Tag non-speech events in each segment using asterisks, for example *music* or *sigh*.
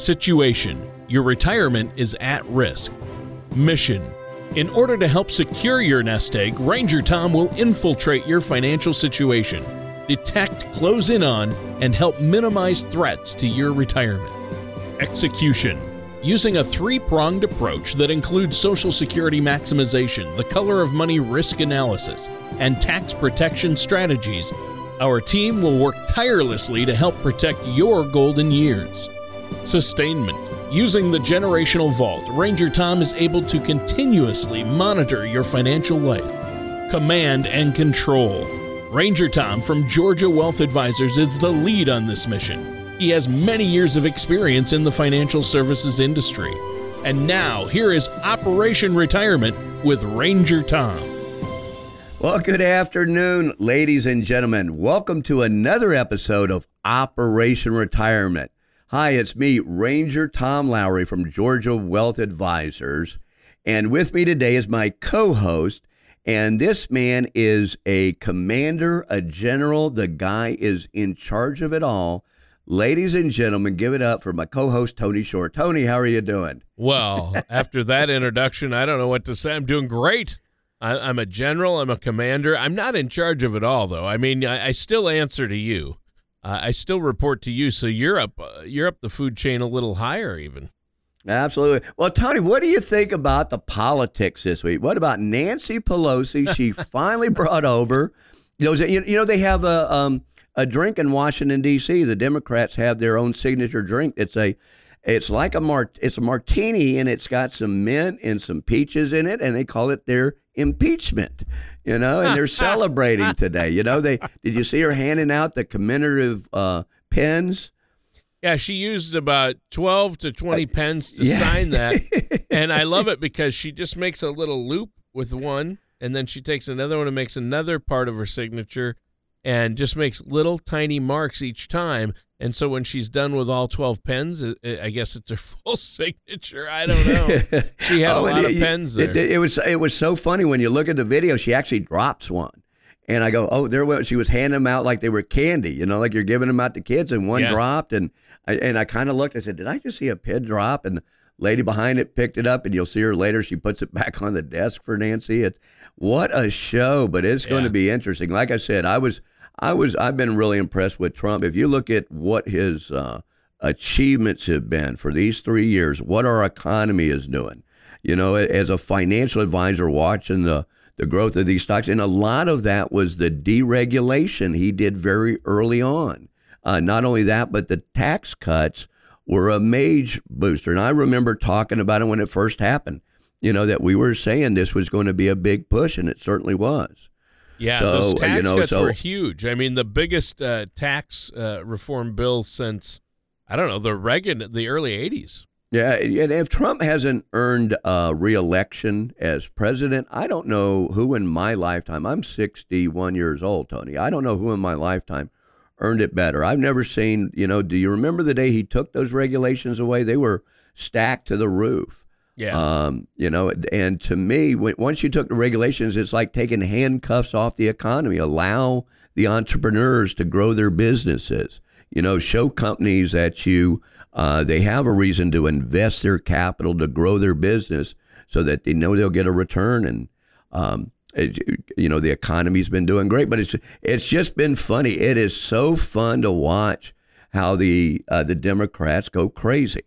Situation Your retirement is at risk. Mission In order to help secure your nest egg, Ranger Tom will infiltrate your financial situation, detect, close in on, and help minimize threats to your retirement. Execution Using a three pronged approach that includes Social Security maximization, the color of money risk analysis, and tax protection strategies, our team will work tirelessly to help protect your golden years. Sustainment Using the generational vault, Ranger Tom is able to continuously monitor your financial life. Command and control. Ranger Tom from Georgia Wealth Advisors is the lead on this mission. He has many years of experience in the financial services industry. And now, here is Operation Retirement with Ranger Tom. Well, good afternoon, ladies and gentlemen. Welcome to another episode of Operation Retirement. Hi, it's me, Ranger Tom Lowry from Georgia Wealth Advisors. And with me today is my co host. And this man is a commander, a general. The guy is in charge of it all. Ladies and gentlemen, give it up for my co-host Tony Shore. Tony, how are you doing? Well, *laughs* after that introduction, I don't know what to say. I'm doing great. I, am a general. I'm a commander. I'm not in charge of it all, though. I mean, I, I still answer to you. Uh, I still report to you. So you're up. Uh, you're up the food chain a little higher, even. Absolutely. Well, Tony, what do you think about the politics this week? What about Nancy Pelosi? She *laughs* finally brought over. You know, you know they have a um, a drink in Washington D.C. The Democrats have their own signature drink. It's a it's like a mart it's a martini and it's got some mint and some peaches in it and they call it their impeachment you know and they're *laughs* celebrating today you know they did you see her handing out the commemorative uh, pens yeah she used about 12 to 20 uh, pens to yeah. sign that *laughs* and i love it because she just makes a little loop with one and then she takes another one and makes another part of her signature and just makes little tiny marks each time. And so when she's done with all 12 pens, I guess it's her *laughs* full signature. I don't know. *laughs* She had oh, a lot it, of pens there. It, it, was it was so funny when you look at the video. She actually drops one. And I go, oh, there was. She was handing them out like they were candy, you know, like you're giving them out to kids, and one yeah. dropped, and I, and I kind of looked. I said, did I just see a pen drop? And the lady behind it picked it up, and you'll see her later. She puts it *laughs* back on the desk for Nancy. It's what a show, but it's yeah. going to be interesting. Like I said, I was I was I've been really impressed with Trump. If you look at what his uh, achievements have been for these three years, what our economy is doing, you know, as a financial advisor watching the the growth of these stocks, and a lot of that was the deregulation he did very early on. Uh, not only that, but the tax cuts were a major booster. And I remember talking about it when it first happened. You know that we were saying this was going to be a big push, and it certainly was. Yeah, so, those tax you know, cuts so, were huge. I mean, the biggest uh, tax uh, reform bill since I don't know the Reagan, the early '80s. Yeah, and if Trump hasn't earned a reelection as president, I don't know who in my lifetime. I'm 61 years old, Tony. I don't know who in my lifetime earned it better. I've never seen. You know, do you remember the day he took those regulations away? They were stacked to the roof. Yeah. Um, you know, and to me, once you took the regulations, it's like taking handcuffs off the economy. Allow the entrepreneurs to grow their businesses. You know, show companies that you uh, they have a reason to invest their capital to grow their business, so that they know they'll get a return. And um, it, you know, the economy's been doing great, but it's it's just been funny. It is so fun to watch how the uh, the Democrats go crazy.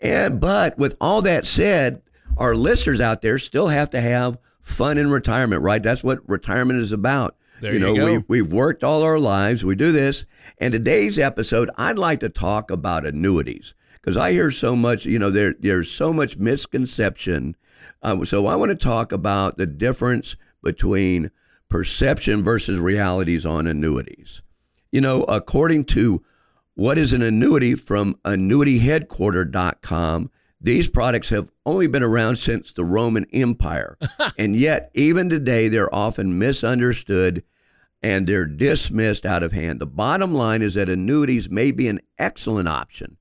And but with all that said, our listeners out there still have to have fun in retirement, right? That's what retirement is about. There you know, you we we've worked all our lives. We do this. And today's episode, I'd like to talk about annuities because I hear so much. You know, there there's so much misconception. Uh, so I want to talk about the difference between perception versus realities on annuities. You know, according to what is an annuity from annuityheadquarter.com? These products have only been around since the Roman Empire. *laughs* and yet, even today, they're often misunderstood and they're dismissed out of hand. The bottom line is that annuities may be an excellent option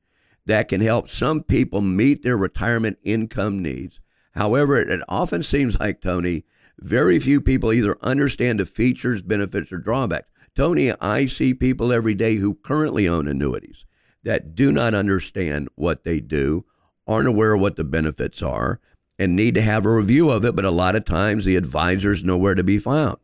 that can help some people meet their retirement income needs. However, it often seems like, Tony, very few people either understand the features, benefits, or drawbacks. Tony, I see people every day who currently own annuities. that do not understand what they do, aren't aware of what the benefits are, and need to have a review of it. But a lot of times the advisor's nowhere to be found.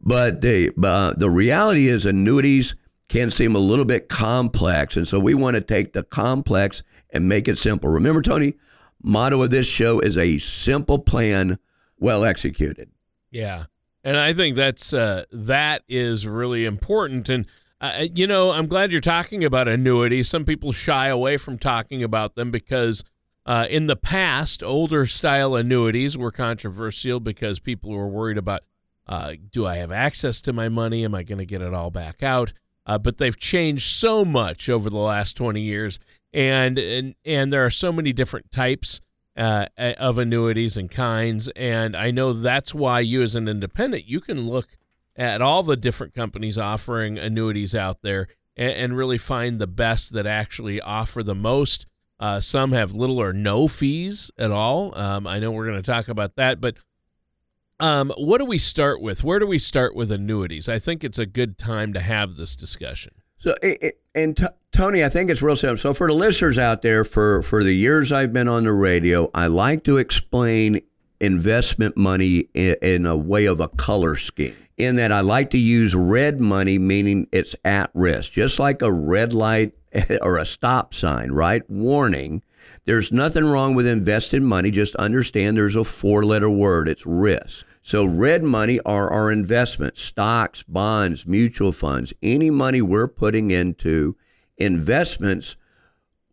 But the uh, the reality is annuities can seem a little bit complex, and so we want to take the complex and make it simple. Remember, Tony, motto of this show is a simple plan, well executed. Yeah, and I think that's uh, that is really important. And uh, you know, I'm glad you're talking about annuities. Some people shy away from talking about them because uh, in the past, older style annuities were controversial because people were worried about uh, do I have access to my money? Am I going to get it all back out? Uh, but they've changed so much over the last 20 years, and and, and there are so many different types uh, of annuities and kinds. And I know that's why you, as an independent, you can look at all the different companies offering annuities out there and, and really find the best that actually offer the most. Uh, some have little or no fees at all. Um, I know we're going to talk about that, but um, what do we start with? Where do we start with annuities? I think it's a good time to have this discussion. So, and t- Tony, I think it's real simple. So, for the listeners out there, for for the years I've been on the radio, I like to explain investment money in, in a way of a color scheme. In that, I like to use red money, meaning it's at risk, just like a red light *laughs* or a stop sign, right? Warning. There's nothing wrong with investing money. Just understand there's a four letter word. It's risk. So, red money are our investments stocks, bonds, mutual funds, any money we're putting into investments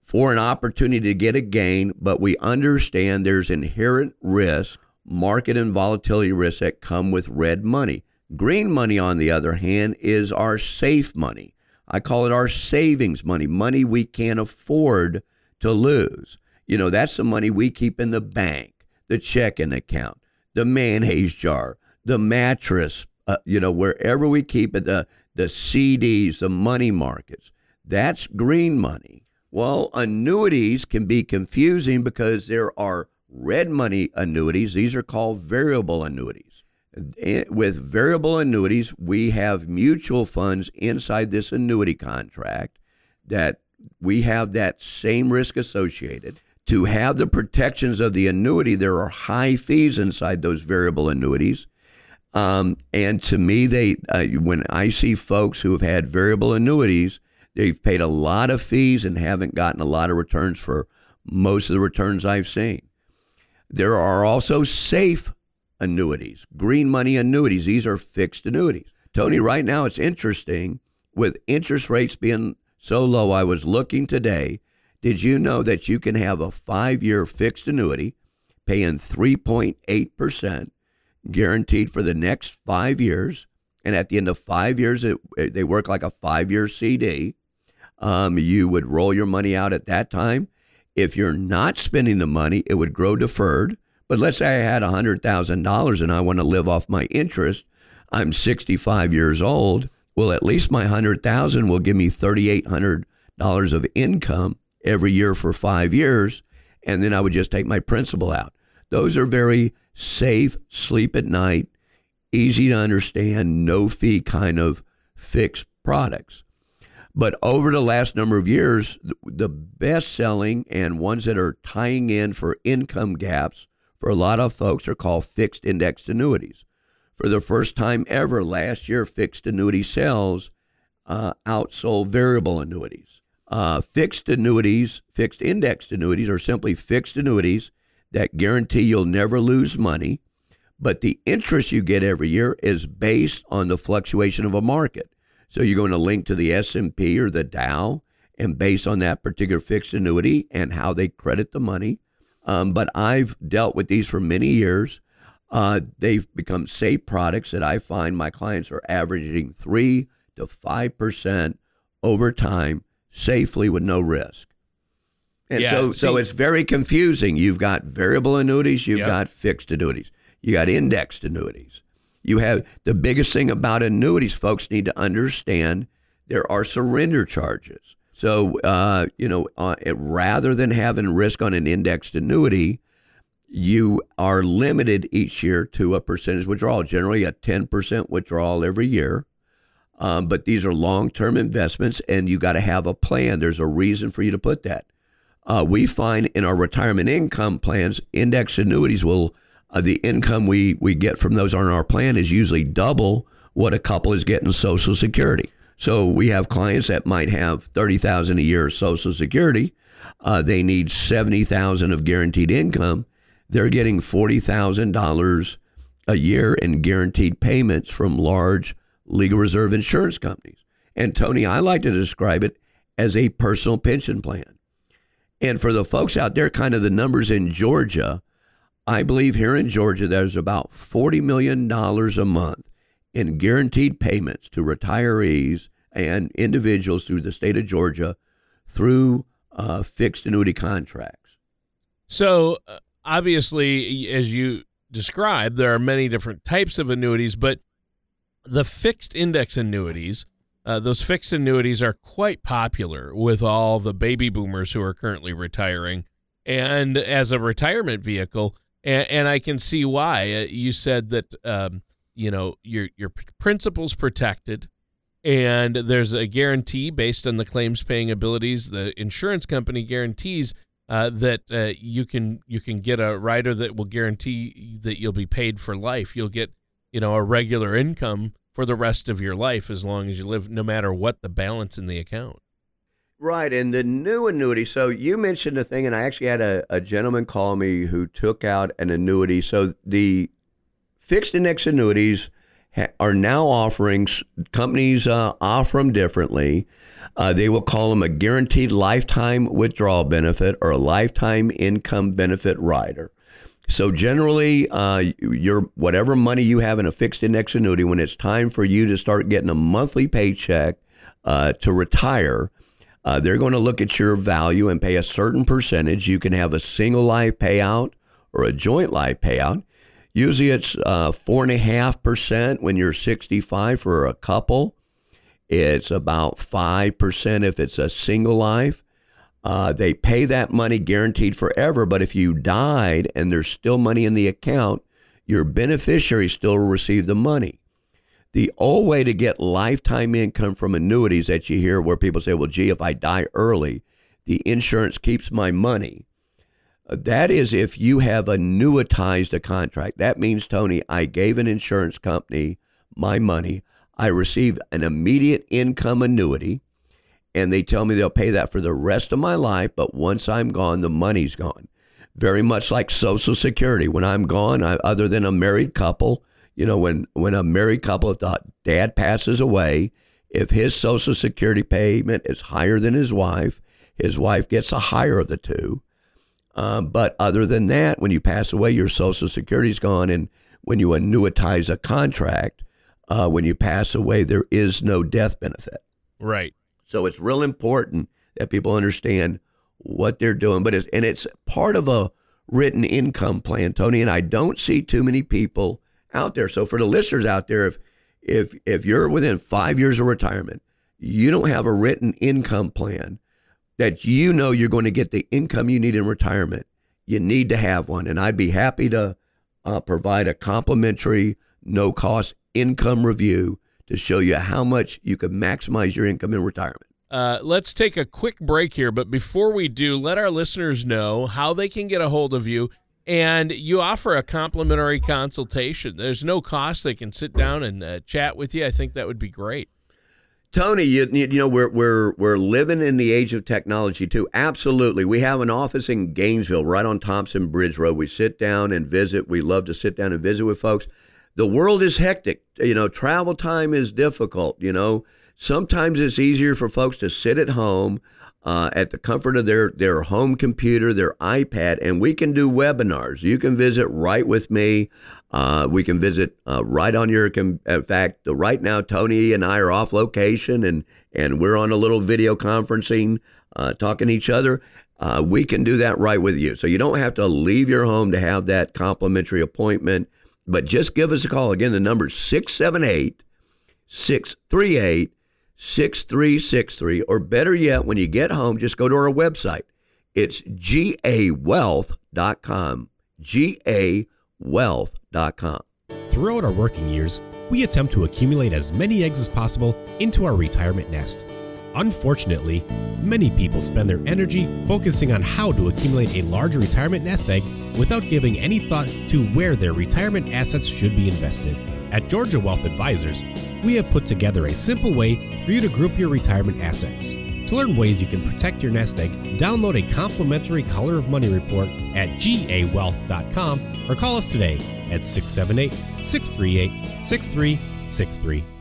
for an opportunity to get a gain, but we understand there's inherent risk, market and volatility risks that come with red money. Green money, on the other hand, is our safe money. I call it our savings money, money we can't afford to lose. You know, that's the money we keep in the bank, the checking account the mayonnaise jar, the mattress, uh, you know, wherever we keep it, the, the CDs, the money markets. That's green money. Well, annuities can be confusing because there are red money annuities. These are called variable annuities. With variable annuities, we have mutual funds inside this annuity contract that we have that same risk associated to have the protections of the annuity, there are high fees inside those variable annuities. Um, and to me, they uh, when I see folks who have had variable annuities, they've paid a lot of fees and haven't gotten a lot of returns for most of the returns I've seen. There are also safe annuities, green money annuities. These are fixed annuities. Tony, right now it's interesting with interest rates being so low. I was looking today did you know that you can have a five year fixed annuity paying 3.8% guaranteed for the next five years? And at the end of five years, it, they work like a five year CD. Um, you would roll your money out at that time. If you're not spending the money, it would grow deferred. But let's say I had $100,000 and I want to live off my interest. I'm 65 years old. Well, at least my 100,000 will give me $3,800 of income every year for five years, and then I would just take my principal out. Those are very safe, sleep at night, easy to understand, no fee kind of fixed products. But over the last number of years, the best selling and ones that are tying in for income gaps for a lot of folks are called fixed indexed annuities. For the first time ever last year, fixed annuity sales uh, outsold variable annuities. Uh, fixed annuities, fixed indexed annuities are simply fixed annuities that guarantee you'll never lose money, but the interest you get every year is based on the fluctuation of a market. So you're going to link to the S&P or the Dow and based on that particular fixed annuity and how they credit the money. Um, but I've dealt with these for many years. Uh, they've become safe products that I find my clients are averaging three to five percent over time safely with no risk. And yeah, so, see, so it's very confusing. You've got variable annuities, you've yep. got fixed annuities, you got indexed annuities. You have the biggest thing about annuities, folks need to understand there are surrender charges. So, uh, you know, uh, it, rather than having risk on an indexed annuity, you are limited each year to a percentage withdrawal, generally a 10% withdrawal every year. Um, but these are long term investments, and you got to have a plan. There's a reason for you to put that. Uh, we find in our retirement income plans, index annuities will uh, the income we we get from those on our plan is usually double what a couple is getting Social Security. So we have clients that might have thirty thousand a year Social Security. Uh, they need seventy thousand of guaranteed income. They're getting forty thousand dollars a year in guaranteed payments from large legal reserve insurance companies. And Tony, I like to describe it as a personal pension plan. And for the folks out there, kind of the numbers in Georgia, I believe here in Georgia, there's about $40 million a month in guaranteed payments to retirees and individuals through the state of Georgia through uh, fixed annuity contracts. So, uh, obviously, as you described, there are many different types of annuities, but the fixed index annuities, uh, those fixed annuities are quite popular with all the baby boomers who are currently retiring and as a retirement vehicle. And, and I can see why. Uh, you said that, um, you know, your, your principal's protected and there's a guarantee based on the claims paying abilities. The insurance company guarantees uh, that uh, you can you can get a rider that will guarantee that you'll be paid for life. You'll get you know, a regular income for the rest of your life as long as you live, no matter what the balance in the account. Right. And the new annuity. So you mentioned a thing, and I actually had a, a gentleman call me who took out an annuity. So the fixed index annuities are now offering, companies uh, offer them differently. Uh, they will call them a guaranteed lifetime withdrawal benefit or a lifetime income benefit rider. So generally, uh, your whatever money you have in a fixed index annuity, when it's time for you to start getting a monthly paycheck uh, to retire, uh, they're going to look at your value and pay a certain percentage. You can have a single life payout or a joint life payout. Usually, it's uh, four and a half percent when you're 65 for a couple. It's about five percent if it's a single life. Uh, they pay that money guaranteed forever, but if you died and there's still money in the account, your beneficiary still receive the money. The old way to get lifetime income from annuities that you hear where people say, well, gee, if I die early, the insurance keeps my money. Uh, that is if you have annuitized a contract. That means, Tony, I gave an insurance company my money. I received an immediate income annuity and they tell me they'll pay that for the rest of my life, but once I'm gone, the money's gone. Very much like Social Security. When I'm gone, I, other than a married couple, you know, when, when a married couple, if the dad passes away, if his Social Security payment is higher than his wife, his wife gets a higher of the two. Um, but other than that, when you pass away, your Social Security's gone. And when you annuitize a contract, uh, when you pass away, there is no death benefit. Right. So it's real important that people understand what they're doing. But it's, and it's part of a written income plan, Tony. And I don't see too many people out there. So for the listeners out there, if if if you're within five years of retirement, you don't have a written income plan that you know you're going to get the income you need in retirement. You need to have one, and I'd be happy to uh, provide a complimentary, no cost income review to show you how much you can maximize your income in retirement. Uh, let's take a quick break here, but before we do, let our listeners know how they can get a hold of you. And you offer a complimentary consultation. There's no cost. They can sit down and uh, chat with you. I think that would be great. Tony, you, you know we're we're we're living in the age of technology too. Absolutely, we have an office in Gainesville, right on Thompson Bridge Road. We sit down and visit. We love to sit down and visit with folks the world is hectic. You know, travel time is difficult. You know, sometimes it's easier for folks to sit at home uh, at the comfort of their, their home computer, their iPad, and we can do webinars. You can visit right with me. Uh, we can visit uh, right on your. Com- in fact, right now, Tony and I are off location, and and we're on a little video conferencing, uh, talking to each other. Uh, we can do that right with you, so you don't have to leave your home to have that complimentary appointment. But just give us a call. Again, the number is 678 638 6363. Or better yet, when you get home, just go to our website. It's gawealth.com. gawealth.com. Throughout our working years, we attempt to accumulate as many eggs as possible into our retirement nest. Unfortunately, many people spend their energy focusing on how to accumulate a large retirement nest egg without giving any thought to where their retirement assets should be invested. At Georgia Wealth Advisors, we have put together a simple way for you to group your retirement assets. To learn ways you can protect your nest egg, download a complimentary Color of Money report at gawealth.com or call us today at 678 638 6363.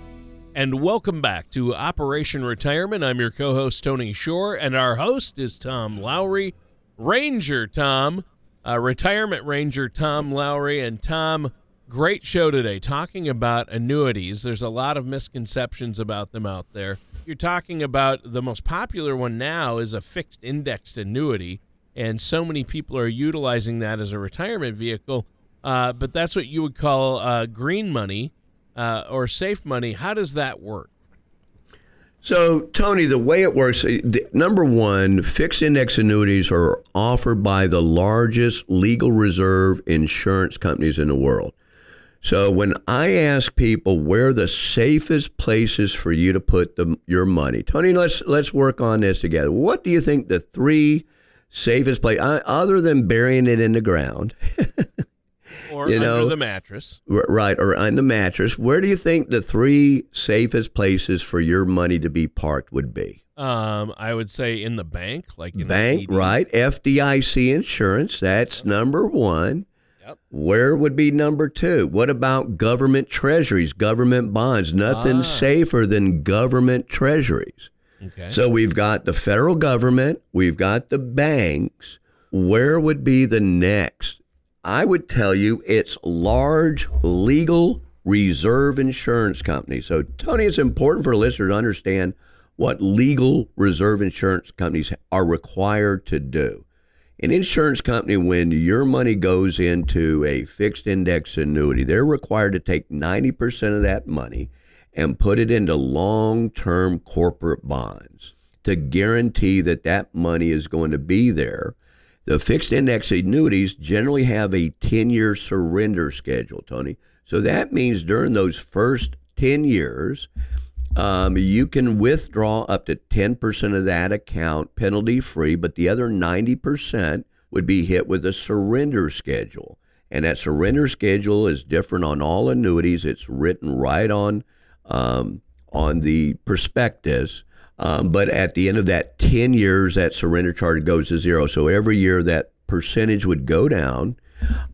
And welcome back to Operation Retirement. I'm your co host, Tony Shore, and our host is Tom Lowry, Ranger Tom, uh, Retirement Ranger Tom Lowry. And Tom, great show today talking about annuities. There's a lot of misconceptions about them out there. You're talking about the most popular one now is a fixed indexed annuity, and so many people are utilizing that as a retirement vehicle. Uh, but that's what you would call uh, green money uh, or safe money. How does that work? So, Tony, the way it works, uh, number one, fixed index annuities are offered by the largest legal reserve insurance companies in the world. So, when I ask people where the safest places for you to put the, your money, Tony, let's let's work on this together. What do you think the three safest place, uh, other than burying it in the ground? *laughs* or you know, the mattress. Right, or on the mattress. Where do you think the three safest places for your money to be parked would be? Um, I would say in the bank, like in bank, right? FDIC insurance. That's yep. number one. Yep. Where would be number two? What about government treasuries, government bonds? Nothing ah. safer than government treasuries. Okay. So we've got the federal government, we've got the banks. Where would be the next? I would tell you it's large legal reserve insurance companies. So, Tony, it's important for listeners to understand what legal reserve insurance companies are required to do. An insurance company, when your money goes into a fixed index annuity, they're required to take 90% of that money and put it into long term corporate bonds to guarantee that that money is going to be there the fixed index annuities generally have a 10 year surrender schedule, Tony. So that means during those first 10 years, um, you can withdraw up to 10% of that account penalty free, but the other 90% would be hit with a surrender schedule. And that surrender schedule is different on all annuities. It's written right on um, on the prospectus. Um, but at the end of that 10 years, that surrender charge goes to zero. So every year that percentage would go down.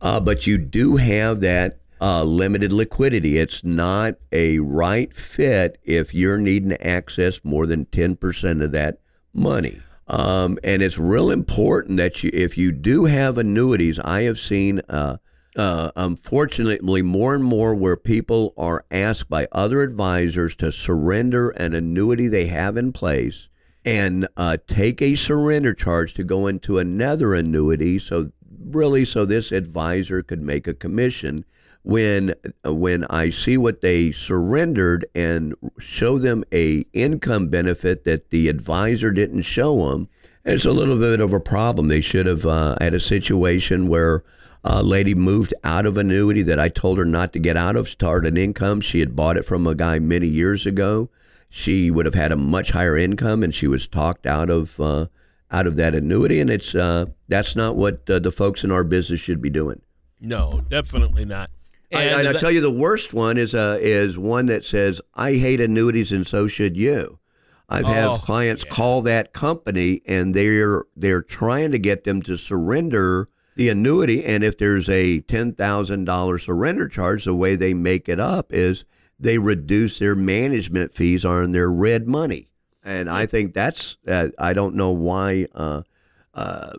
Uh, but you do have that uh, limited liquidity. It's not a right fit if you're needing to access more than 10% of that money. Um, and it's real important that you, if you do have annuities, I have seen uh, uh, unfortunately more and more where people are asked by other advisors to surrender an annuity they have in place and uh, take a surrender charge to go into another annuity. So really, so this advisor could make a commission. When when I see what they surrendered and show them a income benefit that the advisor didn't show them, it's a little bit of a problem. They should have uh, had a situation where a lady moved out of annuity that I told her not to get out of, started an income. She had bought it from a guy many years ago. She would have had a much higher income, and she was talked out of uh, out of that annuity. And it's uh, that's not what uh, the folks in our business should be doing. No, definitely not. And, I, I, I tell you, the worst one is uh, is one that says, "I hate annuities, and so should you." I've oh, had clients yeah. call that company, and they're they're trying to get them to surrender the annuity. And if there's a $10,000 surrender charge, the way they make it up is they reduce their management fees on their red money. And I think that's, uh, I don't know why, uh, uh,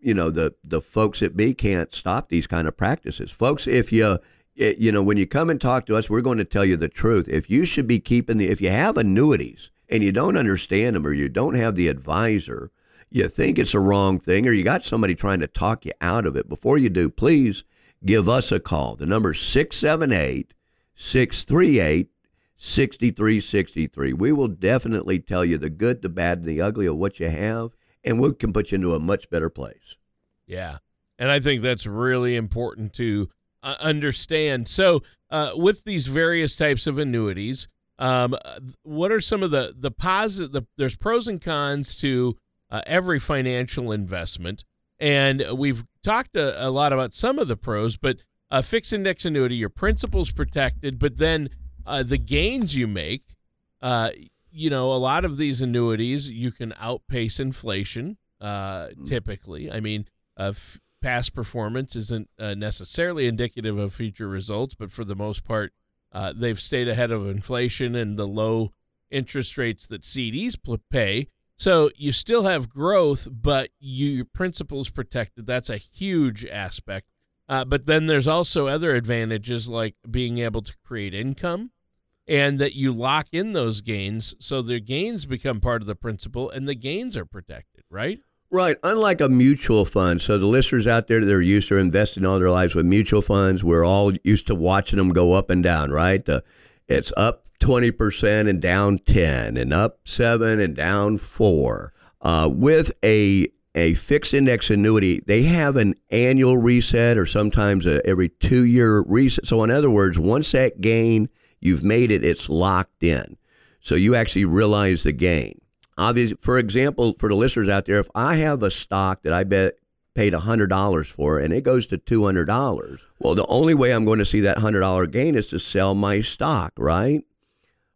you know, the, the folks at B can't stop these kind of practices. Folks, if you, you know, when you come and talk to us, we're going to tell you the truth. If you should be keeping the, if you have annuities and you don't understand them or you don't have the advisor, you think it's a wrong thing or you got somebody trying to talk you out of it, before you do, please give us a call. The number is 678 638 6363. We will definitely tell you the good, the bad, and the ugly of what you have, and we can put you into a much better place. Yeah. And I think that's really important to uh, understand. So, uh, with these various types of annuities, um, what are some of the the positive? The, there's pros and cons to uh, every financial investment, and we've talked a, a, lot about some of the pros. But a fixed index annuity, your principal's protected, but then uh, the gains you make. Uh, you know, a lot of these annuities you can outpace inflation. Uh, mm. typically, I mean, f- past performance isn't uh, necessarily indicative of future results, but for the most part, uh, they've stayed ahead of inflation and the low interest rates that CDs pay. So you still have growth, but you, your is protected. That's a huge aspect. Uh, but then there's also other advantages like being able to create income and that you lock in those gains so the gains become part of the principal and the gains are protected, right? Right. Unlike a mutual fund. So the listeners out there that are used to investing all their lives with mutual funds, we're all used to watching them go up and down, right? The, it's up 20% and down 10 and up 7 and down 4. Uh, with a a fixed index annuity, they have an annual reset or sometimes a, every two year reset. So, in other words, once that gain, you've made it, it's locked in. So you actually realize the gain. Obviously, for example, for the listeners out there, if I have a stock that I bet paid $100 for and it goes to $200, well, the only way I'm going to see that $100 gain is to sell my stock, right?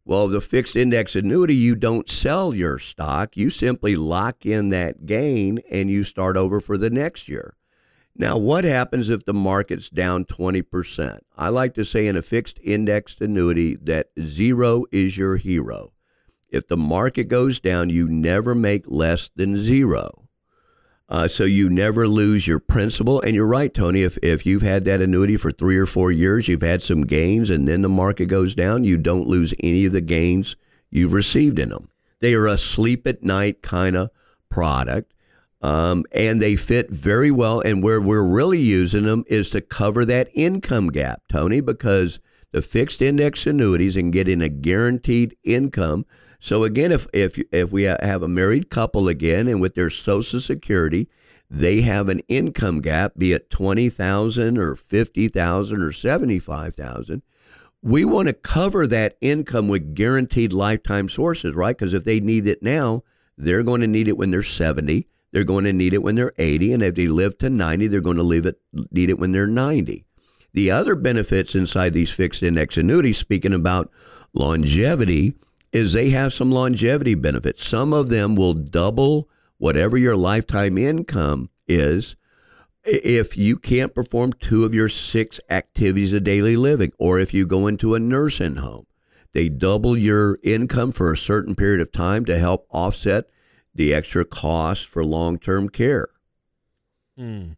Well, the fixed index annuity, you don't sell your stock. You simply lock in that gain and you start over for the next year. Now, what happens if the market's down 20%? I like to say in a fixed indexed annuity that zero is your hero. If the market goes down, you never make less than zero. Uh, so you never lose your principal. And you're right, Tony. If, if you've had that annuity for three or four years, you've had some gains, and then the market goes down, you don't lose any of the gains you've received in them. They are a sleep at night kind of product. Um, and they fit very well. And where we're really using them is to cover that income gap, Tony, because the fixed index annuities and getting a guaranteed income so again, if if if we have a married couple again, and with their Social Security, they have an income gap, be it twenty thousand or fifty thousand or seventy five thousand. We want to cover that income with guaranteed lifetime sources, right? Because if they need it now, they're going to need it when they're seventy. They're going to need it when they're eighty, and if they live to ninety, they're going to leave it need it when they're ninety. The other benefits inside these fixed index annuities, speaking about longevity is they have some longevity benefits. Some of them will double whatever your lifetime income is if you can't perform two of your six activities of daily living, or if you go into a nursing home. They double your income for a certain period of time to help offset the extra cost for long term care. Mm.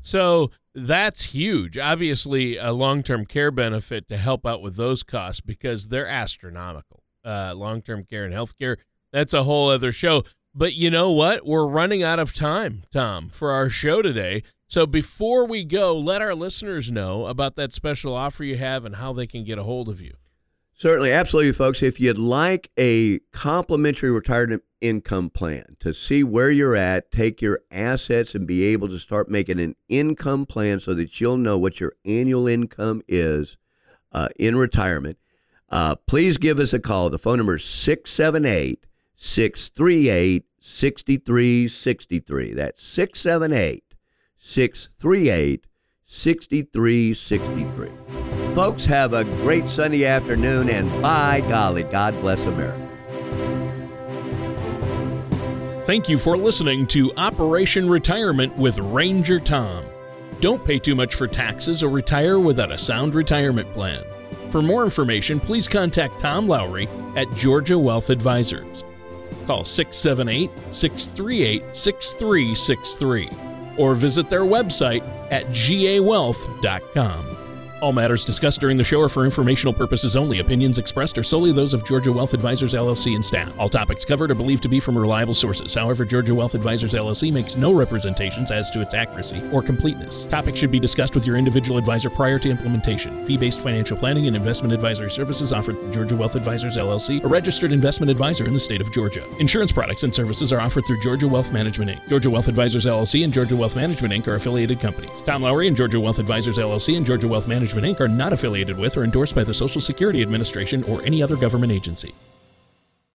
So that's huge. Obviously, a long term care benefit to help out with those costs because they're astronomical uh, long term care and healthcare. That's a whole other show. But you know what? We're running out of time, Tom, for our show today. So before we go, let our listeners know about that special offer you have and how they can get a hold of you. Certainly, absolutely, folks. If you'd like a complimentary retirement income plan to see where you're at, take your assets, and be able to start making an income plan so that you'll know what your annual income is uh, in retirement, uh, please give us a call. The phone number is 678 638 6363. That's 678 638 6363. Folks, have a great sunny afternoon, and by golly, God bless America. Thank you for listening to Operation Retirement with Ranger Tom. Don't pay too much for taxes or retire without a sound retirement plan. For more information, please contact Tom Lowry at Georgia Wealth Advisors. Call 678 638 6363 or visit their website at gawealth.com. All matters discussed during the show are for informational purposes only. Opinions expressed are solely those of Georgia Wealth Advisors LLC and staff. All topics covered are believed to be from reliable sources. However, Georgia Wealth Advisors LLC makes no representations as to its accuracy or completeness. Topics should be discussed with your individual advisor prior to implementation. Fee-based financial planning and investment advisory services offered through Georgia Wealth Advisors LLC, a registered investment advisor in the state of Georgia. Insurance products and services are offered through Georgia Wealth Management Inc. Georgia Wealth Advisors LLC and Georgia Wealth Management Inc. are affiliated companies. Tom Lowry and Georgia Wealth Advisors LLC and Georgia Wealth Management Inc. are not affiliated with or endorsed by the Social Security Administration or any other government agency.